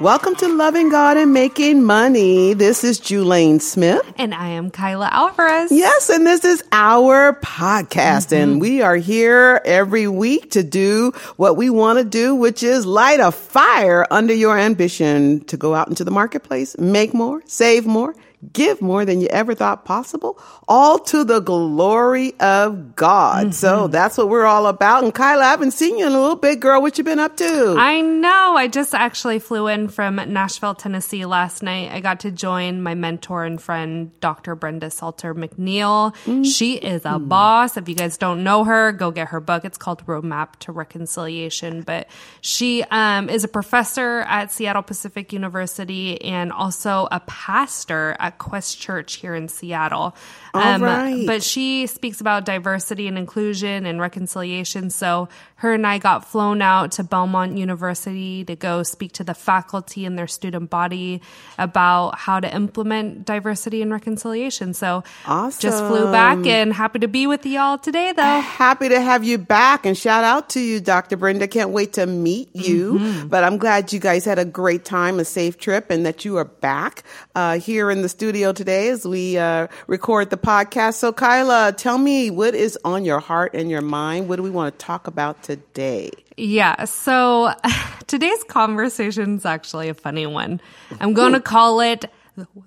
Welcome to Loving God and Making Money. This is Julaine Smith. And I am Kyla Alvarez. Yes, and this is our podcast. Mm-hmm. And we are here every week to do what we want to do, which is light a fire under your ambition to go out into the marketplace, make more, save more, give more than you ever thought possible, all to the glory of God. Mm-hmm. So that's what we're all about. And Kyla, I haven't seen you in a little bit, girl. What you been up to? I know. I just actually flew in from Nashville, Tennessee last night. I got to join my mentor and friend, Dr. Brenda Salter McNeil. Mm-hmm. She is a boss. If you guys don't know her, go get her book. It's called Roadmap to Reconciliation. But she um, is a professor at Seattle Pacific University and also a pastor at at Quest Church here in Seattle. Um, right. But she speaks about diversity and inclusion and reconciliation. So her and I got flown out to Belmont University to go speak to the faculty and their student body about how to implement diversity and reconciliation. So awesome. just flew back and happy to be with y'all today, though. Happy to have you back and shout out to you, Dr. Brenda. Can't wait to meet you. Mm-hmm. But I'm glad you guys had a great time, a safe trip, and that you are back uh, here in the studio today as we uh, record the podcast. So, Kyla, tell me what is on your heart and your mind. What do we want to talk about today? Yeah. So, today's conversation is actually a funny one. I'm going to call it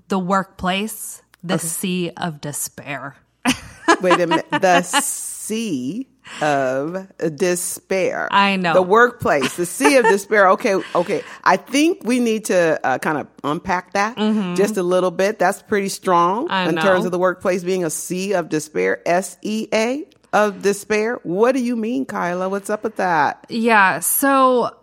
the workplace, the okay. sea of despair. Wait a minute. The sea of despair. I know. The workplace, the sea of despair. Okay, okay. I think we need to uh, kind of unpack that mm-hmm. just a little bit. That's pretty strong I in know. terms of the workplace being a sea of despair. S E A of despair. What do you mean, Kyla? What's up with that? Yeah. So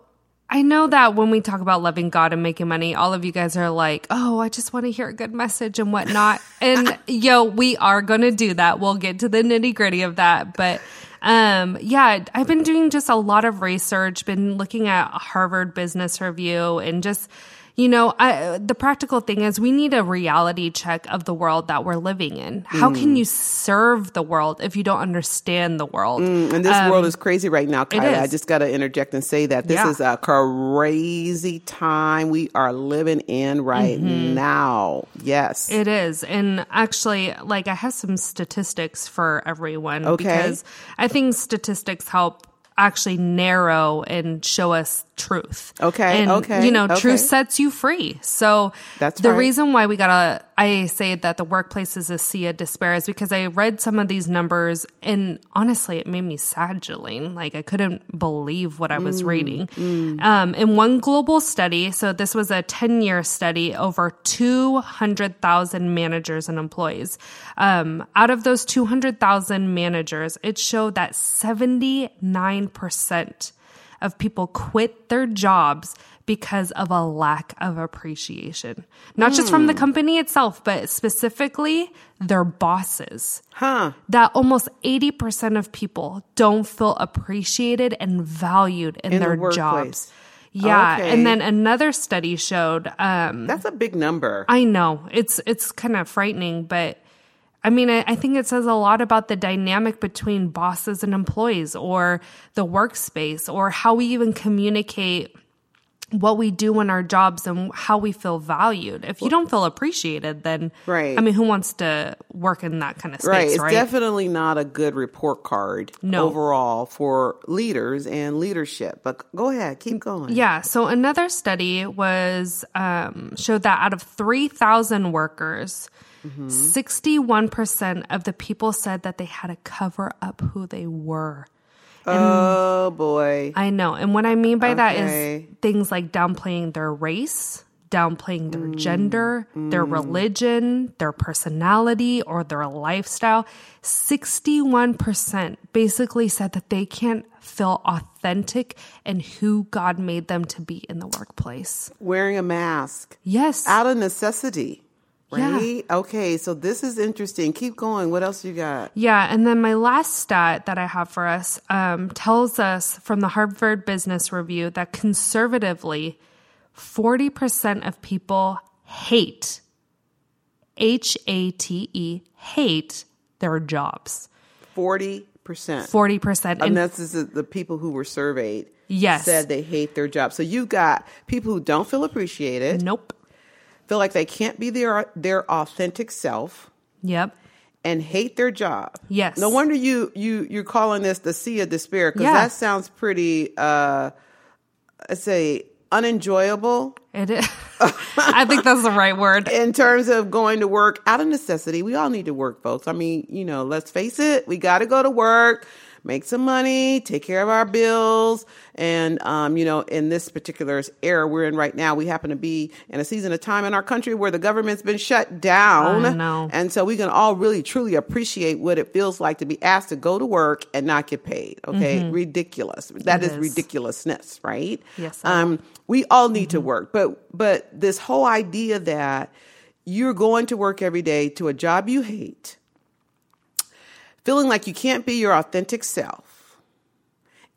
I know that when we talk about loving God and making money, all of you guys are like, oh, I just want to hear a good message and whatnot. and yo, we are going to do that. We'll get to the nitty gritty of that. But um, yeah, I've been doing just a lot of research, been looking at Harvard Business Review and just you know, I, the practical thing is we need a reality check of the world that we're living in. How mm. can you serve the world if you don't understand the world? Mm, and this um, world is crazy right now, Kyla. I just got to interject and say that this yeah. is a crazy time we are living in right mm-hmm. now. Yes. It is. And actually, like, I have some statistics for everyone okay. because I think statistics help actually narrow and show us truth. Okay. And, okay. You know, okay. truth sets you free. So that's the right. reason why we gotta, I say that the workplace is a sea of despair is because I read some of these numbers and honestly, it made me sad, Julaine. Like I couldn't believe what I was mm, reading. Mm. Um, in one global study, so this was a 10 year study, over 200,000 managers and employees. Um, out of those 200,000 managers, it showed that 79% of people quit their jobs because of a lack of appreciation. Not mm. just from the hmm. company itself, but specifically their bosses. Huh. That almost 80% of people don't feel appreciated and valued in, in their the jobs. Yeah, okay. and then another study showed um That's a big number. I know. It's it's kind of frightening, but I mean, I, I, think it says a lot about the dynamic between bosses and employees or the workspace or how we even communicate what we do in our jobs and how we feel valued. If you don't feel appreciated, then right. I mean, who wants to work in that kind of space? Right. It's right? definitely not a good report card no. overall for leaders and leadership. But go ahead, keep going. Yeah. So another study was um, showed that out of three thousand workers. Mm-hmm. 61% of the people said that they had to cover up who they were. And oh boy. I know. And what I mean by okay. that is things like downplaying their race, downplaying their mm, gender, mm. their religion, their personality, or their lifestyle. 61% basically said that they can't feel authentic and who God made them to be in the workplace. Wearing a mask. Yes. Out of necessity. Right? Yeah. Okay, so this is interesting. Keep going. What else you got? Yeah, and then my last stat that I have for us um, tells us from the Harvard Business Review that conservatively, 40% of people hate, H A T E, hate their jobs. 40%. 40%. And, and this is the people who were surveyed. Yes. said they hate their job. So you've got people who don't feel appreciated, Nope. Feel like they can't be their their authentic self, Yep. and hate their job. Yes. No wonder you you you're calling this the sea of despair because Yeah. that sounds pretty uh let's say unenjoyable It is. I think that's the right word. in terms of going to work out of necessity. We all need to work, folks. I mean, you know, let's face it, we got to go to work, make some money, take care of our bills. And, um, you know, in this particular era we're in right now, we happen to be in a season of time in our country where the government's been shut down. I know. And so we can all really truly appreciate what it feels like to be asked to go to work and not get paid. Okay. Ridiculous. That Mm-hmm. Is is. ridiculousness, right? Yes, Um, we all need to work, but but this whole idea that you're going to work every day to a job you hate, feeling like you can't be your authentic self,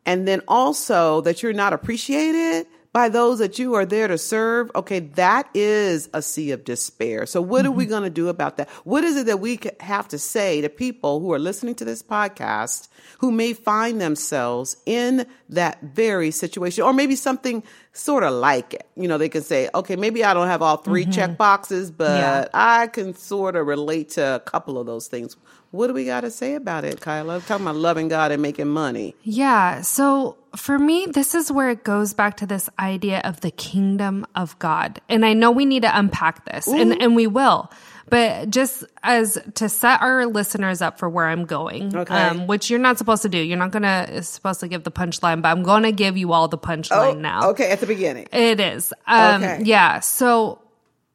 and then also that you're not appreciated by those that you are there to serve, okay, that is a sea of despair. So, what are we mm-hmm. going to do about that? What is it that we have to say to people who are listening to this podcast who may find themselves in that very situation, or maybe something sort of like it? You know, they can say, okay, maybe I don't have all 3 mm-hmm. check boxes, but Yeah. I can sort of relate to a couple of those things. What do we got to say about it, Kyla? Talking about loving God and making money. Yeah. So for me, this is where it goes back to this idea of the kingdom of God. And I know we need to unpack this and, mm-hmm. and we will. But just as to set our listeners up for where I'm going, Okay. um, which you're not supposed to do. You're not gonna supposed to give the punchline, but I'm gonna give you all the punchline now. Oh, Okay, at the beginning. It is. Um, Okay. Yeah. So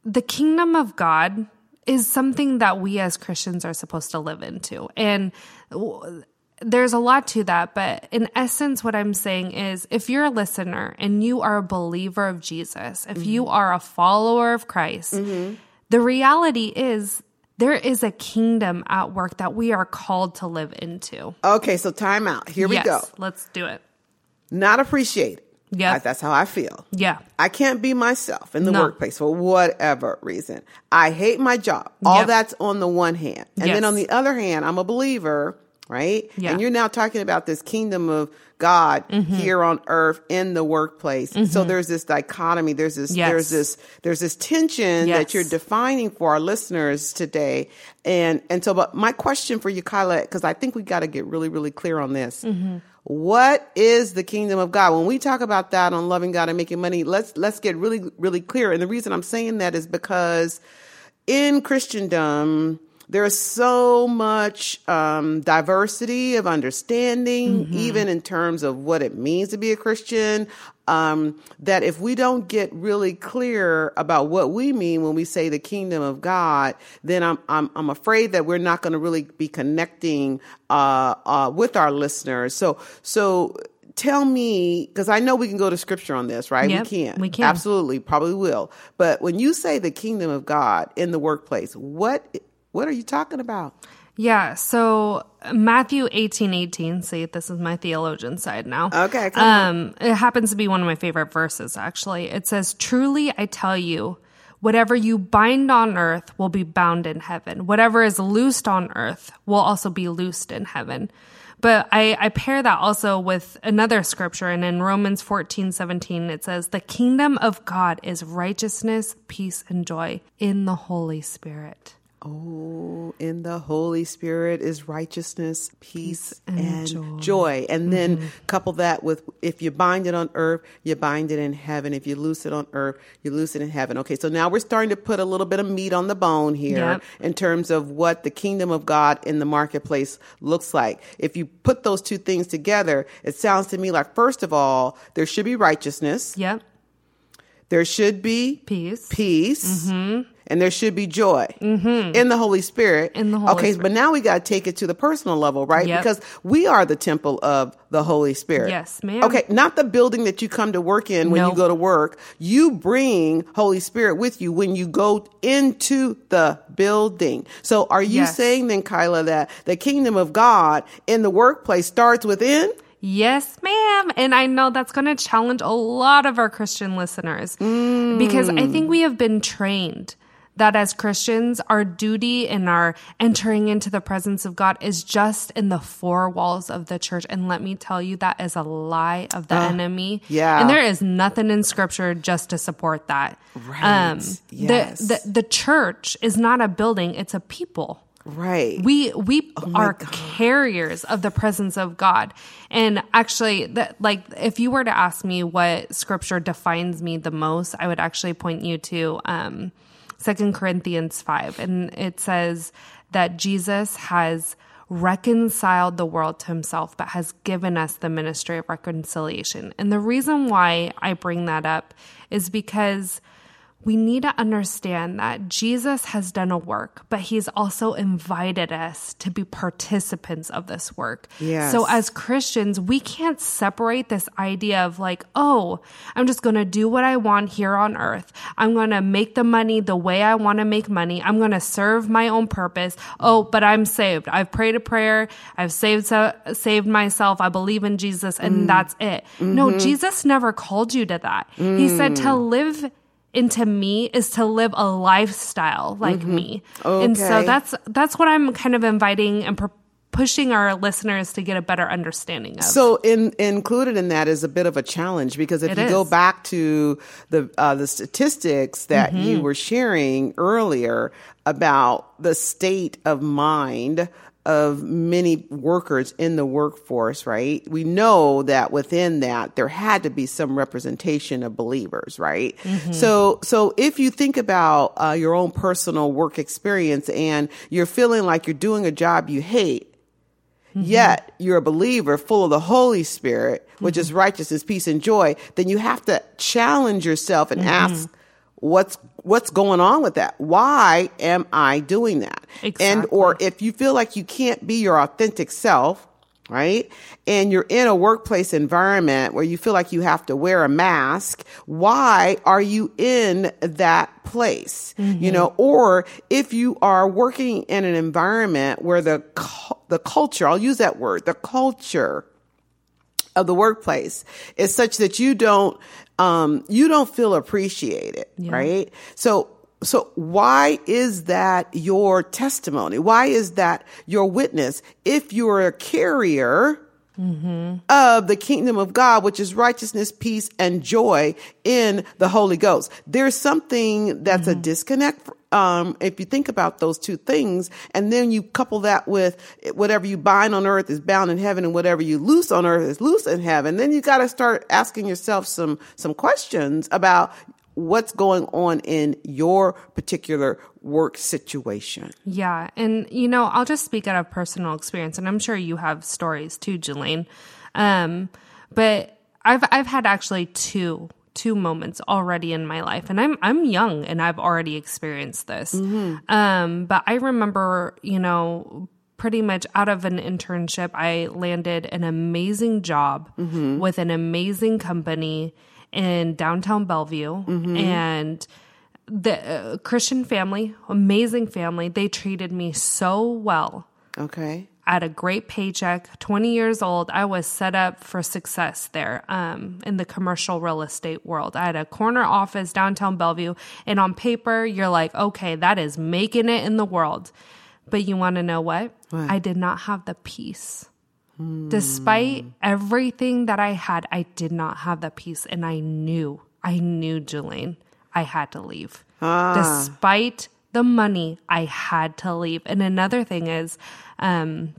the kingdom of God is something that we as Christians are supposed to live into. And w- there's a lot to that. But in essence, what I'm saying is if you're a listener and you are a believer of Jesus, if you Mm-hmm. are a follower of Christ, the reality is there is a kingdom at work that we are called to live into. Okay, so time out. Here yes, we go. Let's do it. Not appreciated. Yeah. That's how I feel. Yeah. I can't be myself in the No. workplace for whatever reason. I hate my job. All Yep. that's on the one hand. And Yes. then on the other hand, I'm a believer, right? Yeah. Mm-hmm. And you're now talking about this kingdom of God here on earth in the workplace. So there's this dichotomy. There's this, Yes. there's this, there's this tension that you're defining for our listeners today. And, and so, but my question for you, Kyla, because I think we got to get really, really clear on this. What is the kingdom of God? When we talk about that on loving God and making money, let's let's get really really clear. And the reason I'm saying that is because in Christendom there is so much um, diversity of understanding, even in terms of what it means to be a Christian. Um, that if we don't get really clear about what we mean when we say the kingdom of God, then I'm I'm, I'm afraid that we're not going to really be connecting uh, uh, with our listeners. So so tell me because I know we can go to scripture on this, right? Yep, we can, we can. absolutely, probably will. But when you say the kingdom of God in the workplace, what what are you talking about? Yeah, so Matthew eighteen eighteen. See, this is my theologian side now. Okay, come on. Um, it happens to be one of my favorite verses, actually. It says, Truly I tell you, whatever you bind on earth will be bound in heaven. Whatever is loosed on earth will also be loosed in heaven. But I, I pair that also with another scripture, and in Romans fourteen seventeen, it says, The kingdom of God is righteousness, peace, and joy in the Holy Spirit. Oh, in the Holy Spirit is righteousness, peace, and and, joy. Mm-hmm. And then couple that with if you bind it on earth, you bind it in heaven. If you loose it on earth, you loose it in heaven. Okay, so now we're starting to put a little bit of meat on the bone here Yep. in terms of what the kingdom of God in the marketplace looks like. If you put those two things together, it sounds to me like, first of all, there should be righteousness, Yep. there should be Peace. peace, and there should be joy mm-hmm. in the Holy Spirit. In the Holy okay, Spirit. but now we got to take it to the personal level, right? Yep. Because we are the temple of the Holy Spirit. Yes, ma'am. Okay, not the building that you come to work in when you go to work. You bring Holy Spirit with you when you go into the building. So are you Yes. saying then, Kyla, that the kingdom of God in the workplace starts within? Yes, ma'am. And I know that's going to challenge a lot of our Christian listeners mm. because I think we have been trained that as Christians, our duty and our entering into the presence of God is just in the four walls of the church. And let me tell you, that is a lie of the enemy. yeah. And there is nothing in scripture just to support that. Right. Yes. the, the, the church is not a building, it's a people. Right. We we Oh are God. carriers of the presence of God. And actually that like if you were to ask me what scripture defines me the most, I would actually point you to um 2 Corinthians 5 and it says that Jesus has reconciled the world to himself but has given us the ministry of reconciliation. And the reason why I bring that up is because we need to understand that Jesus has done a work, but he's also invited us to be participants of this work. Yes. So as Christians, we can't separate this idea of like, oh, I'm just going to do what I want here on earth. I'm going to make the money the way I want to make money. I'm going to serve my own purpose. Oh, but I'm saved. I've prayed a prayer. I've saved saved myself. I believe in Jesus and mm. that's it. No, mm-hmm. Jesus never called you to that. He said to mm. live into me is to live a lifestyle like me. And so that's that's what I'm kind of inviting and pr- pushing our listeners to get a better understanding of. So in, included in that is a bit of a challenge because if It you go back to the uh, the statistics that Mm-hmm. you were sharing earlier about the state of mind of many workers in the workforce, right? We know that within that there had to be some representation of believers, right? Mm-hmm. So so if you think about uh, your own personal work experience and you're feeling like you're doing a job you hate, yet you're a believer full of the Holy Spirit, which is righteousness, peace, and joy, then you have to challenge yourself and ask what's what's going on with that? Why am I doing that? And or if you feel like you can't be your authentic self, right? And you're in a workplace environment where you feel like you have to wear a mask, why are you in that place? You mm-hmm. know, or if you are working in an environment where the the culture, I'll use that word, the culture of the workplace is such that you don't um you don't feel appreciated, right? So so why is that your testimony? Why is that your witness if you're a carrier of the kingdom of God, which is righteousness, peace, and joy in the Holy Ghost. There's something that's a disconnect. Um, if you think about those two things, and then you couple that with whatever you bind on earth is bound in heaven, and whatever you loose on earth is loose in heaven, then you got to start asking yourself some some questions about what's going on in your particular work situation. Yeah. And, you know, I'll just speak out of personal experience, and I'm sure you have stories too, Julaine. Um, but I've, I've had actually two, two moments already in my life, and I'm, I'm young and I've already experienced this. Um, but I remember, you know, pretty much out of an internship, I landed an amazing job with an amazing company in downtown Bellevue. And the uh, Christian family, amazing family, they treated me so well. Okay. I had a great paycheck, 20 years old. I was set up for success there um, in the commercial real estate world. I had a corner office downtown Bellevue, and on paper, you're like, okay, that is making it in the world. But you want to know what? I did not have the peace. Despite everything that I had, I did not have the peace. And I knew, I knew, Julaine, I had to leave. Despite the money, I had to leave. And another thing is, um,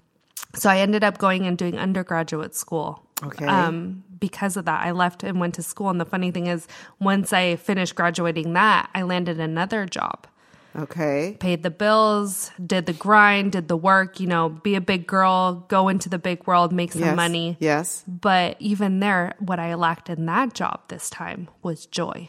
so I ended up going and doing undergraduate school. Okay. Um, because of that, I left and went to school. And the funny thing is, once I finished graduating that, I landed another job Okay. paid the bills, did the grind, did the work, you know, be a big girl, go into the big world, make some Yes. money. Yes. But even there, what I lacked in that job this time was joy.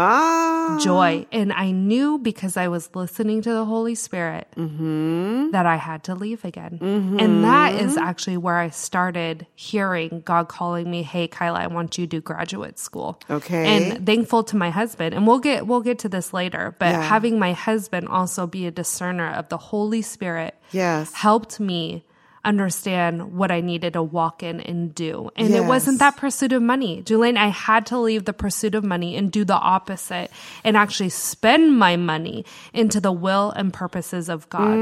Ah. Joy. And I knew because I was listening to the Holy Spirit that I had to leave again. And that is actually where I started hearing God calling me, Hey, Kyla, I want you to do graduate school. Okay. And thankful to my husband, and we'll get we'll get to this later, but Yeah. having my husband also be a discerner of the Holy Spirit Yes. helped me understand what I needed to walk in and do. And it wasn't that pursuit of money. Julian, I had to leave the pursuit of money and do the opposite and actually spend my money into the will and purposes of God.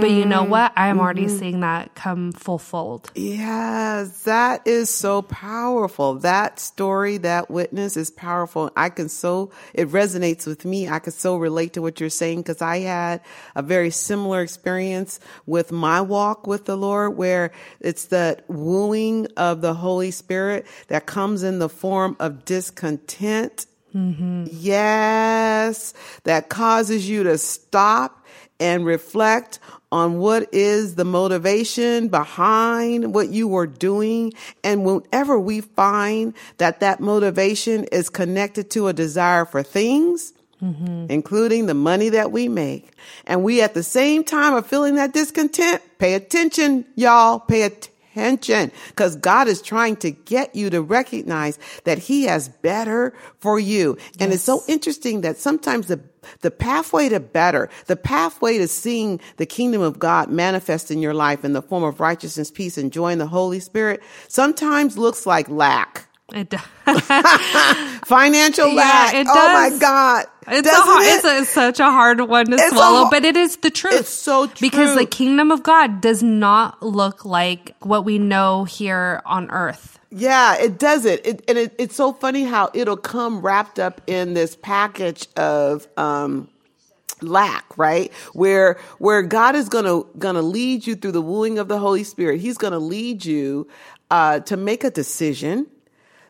But you know what? I am already mm-hmm. seeing that come full fold. Yes, that is so powerful. That story, that witness is powerful. I can so, it resonates with me. I can so relate to what you're saying because I had a very similar experience with my walk with the Lord where it's the wooing of the Holy Spirit that comes in the form of discontent. Yes, that causes you to stop and reflect on what is the motivation behind what you were doing. And whenever we find that that motivation is connected to a desire for things, Mm-hmm. including the money that we make, and we at the same time are feeling that discontent, pay attention, y'all, pay attention because God is trying to get you to recognize that he has better for you. And it's so interesting that sometimes the the pathway to better, the pathway to seeing the kingdom of God manifest in your life in the form of righteousness, peace, and joy in the Holy Spirit sometimes looks like lack. It does. Financial Yeah, lack. it Oh my. God. It's, a hard, it? it's, a, it's such a hard one to It's swallow, har- but it is the truth. It's so true. Because the kingdom of God does not look like what we know here on earth. Yeah, it does it. it and it, it's so funny how it'll come wrapped up in this package of um lack, right? Where where God is gonna gonna lead you through the wooing of the Holy Spirit. He's gonna lead you uh to make a decision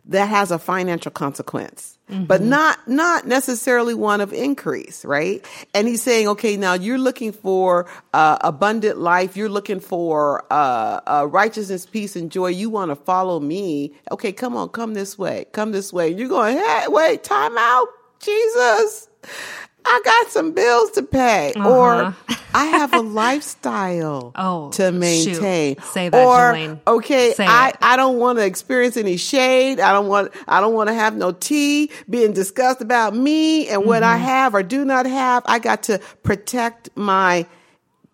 that has a financial consequence. But not not necessarily one of increase, right? And he's saying, okay, now you're looking for uh, abundant life. You're looking for uh, uh, righteousness, peace, and joy. You want to follow me? Okay, come on, come this way, come this way. And you're going, hey, wait, time out, Jesus. I got some bills to pay, or I have a lifestyle Oh, to shoot. maintain. Say that, or Julaine. okay, Say I it. I don't want to experience any shade. I don't want I don't want to have no tea being discussed about me and what Mm-hmm. I have or do not have. I got to protect my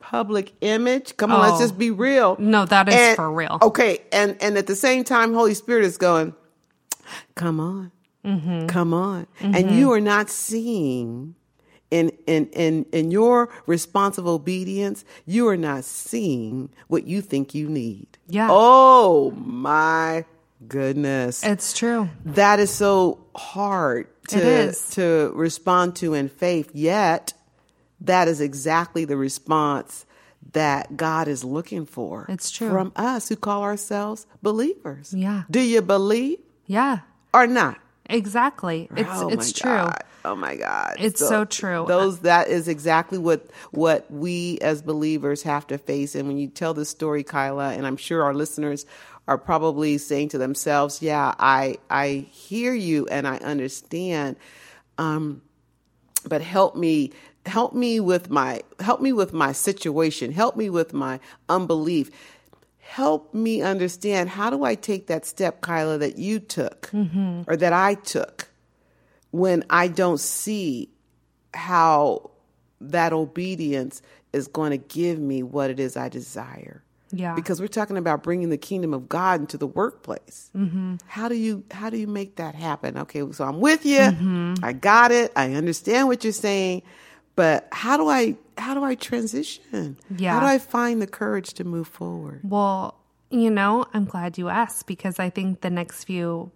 public image. Come on, let's Oh. just be real. No, that is And- for real. Okay, and and at the same time, Holy Spirit is going, come on, Mm-hmm. come on, and you are not seeing. In, in, in, in your responsive obedience, you are not seeing what you think you need. Yeah. Oh my goodness. It's true. that is so hard to, to respond to in faith, yet that is exactly the response that God is looking for. It's true. From us who call ourselves believers. Yeah. Do you believe Yeah, or not? exactly. It's oh it's true. God. Oh my God. It's so true. Those that is exactly what what we as believers have to face. And when you tell this story, Kyla, and I'm sure our listeners are probably saying to themselves, Yeah, I I hear you and I understand. Um, but help me help me with my help me with my situation help me with my unbelief help me understand how do i take that step kyla that you took or that i took when i don't see how that obedience is going to give me what it is i desire Yeah. because we're talking about bringing the kingdom of God into the workplace. Mm-hmm. How do you how do you make that happen? Okay, so I'm with you. I got it. I understand what you're saying, but how do I how do I transition? Yeah. How do I find the courage to move forward? Well, you know, I'm glad you asked because I think the next few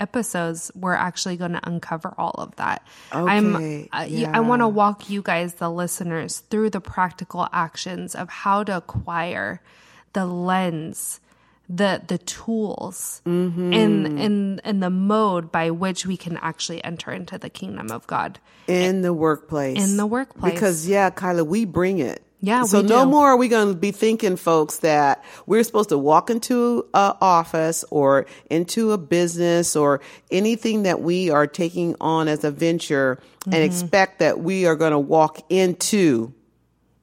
episodes we're actually going to uncover all of that. I'm uh, yeah. I want to walk you guys the listeners through the practical actions of how to acquire the lens the the tools Mm-hmm. in in in the mode by which we can actually enter into the kingdom of God. In the workplace. In the workplace. Because yeah, Kyla, we bring it. Yeah, So no do. more are we going to be thinking, folks, that we're supposed to walk into a office or into a business or anything that we are taking on as a venture Mm-hmm. and expect that we are going to walk into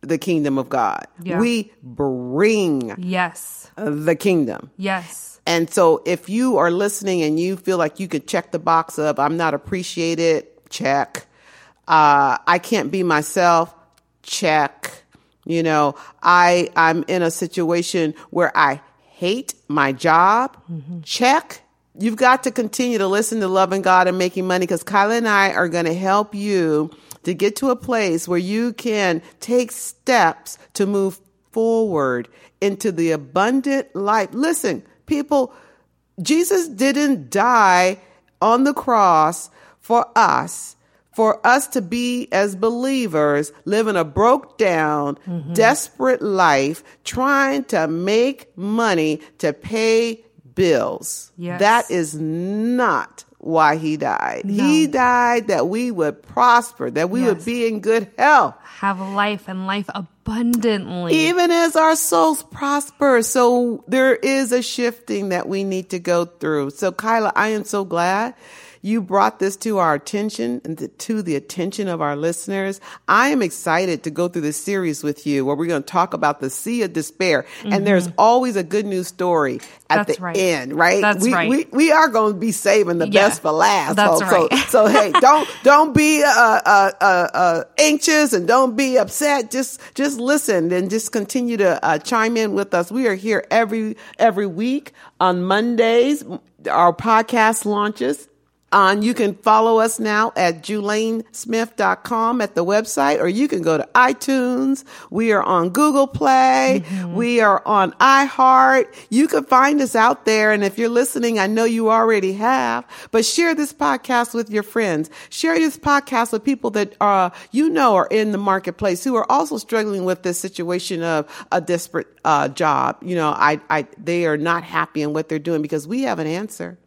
the kingdom of God. Yeah. We bring Yes. the kingdom. Yes. And so if you are listening and you feel like you could check the box of I'm not appreciated, check. Uh, I can't be myself, check. You know, I, I'm in a situation where I hate my job. Check. You've got to continue to listen to loving God and making money because Kyla and I are going to help you to get to a place where you can take steps to move forward into the abundant life. Listen, people, Jesus didn't die on the cross for us, for us to be as believers living a broke down, Mm-hmm. desperate life, trying to make money to pay bills. Yes. That is not why he died. He died that we would prosper, that we would be in good health Have life and life abundantly. even as our souls prosper. So there is a shifting that we need to go through. So Kyla, I am so glad you brought this to our attention and to- the attention of our listeners. I am excited to go through this series with you where we're going to talk about the sea of despair. And there's always a good news story at That's the right. end, right? That's we, right. We, we are going to be saving the Yeah, best for last. that's folks. So- right. so hey, don't don't be uh, uh, uh, uh, anxious and don't be upset. Just just listen and just continue to uh, chime in with us. We are here every every week on Mondays. Our podcast launches. On you can follow us now at JulaneSmith.com at the website, or you can go to iTunes. We are on Google Play. We are on iHeart. You can find us out there. And if you're listening, I know you already have, but share this podcast with your friends. Share this podcast with people that uh, you know are in the marketplace who are also struggling with this situation of a desperate uh, job. You know, I, I, they are not happy in what they're doing because we have an answer.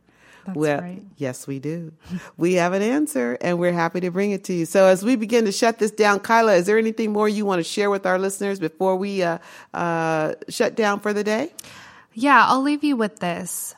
That's well, right. yes, we do. we have an answer and we're happy to bring it to you. So as we begin to shut this down, Kyla, is there anything more you want to share with our listeners before we uh, uh, shut down for the day? Yeah, I'll leave you with this.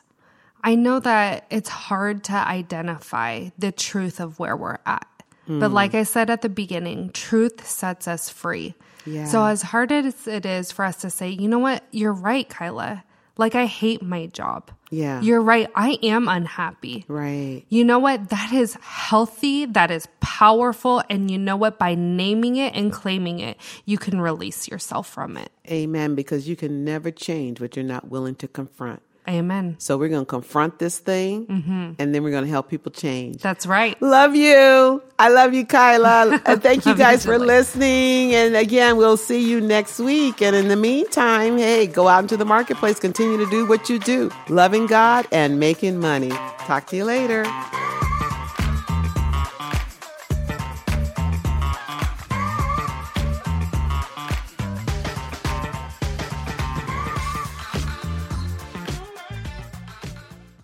I know that it's hard to identify the truth of where we're at. But Hmm. like I said at the beginning, truth sets us free. Yeah. So as hard as it is for us to say, you know what, you're right, Kyla. Like I hate my job. Yeah. You're right. I am unhappy. Right. You know what? That is healthy. That is powerful. And you know what? By naming it and claiming it, you can release yourself from it. Amen. Because you can never change what you're not willing to confront. Amen. So we're going to confront this thing mm-hmm. and then we're going to help people change. That's right. Love you. I love you, Kyla. And thank you Love you, guys for listening. And again, we'll see you next week. And in the meantime, hey, go out into the marketplace, continue to do what you do, loving God and making money. Talk to you later.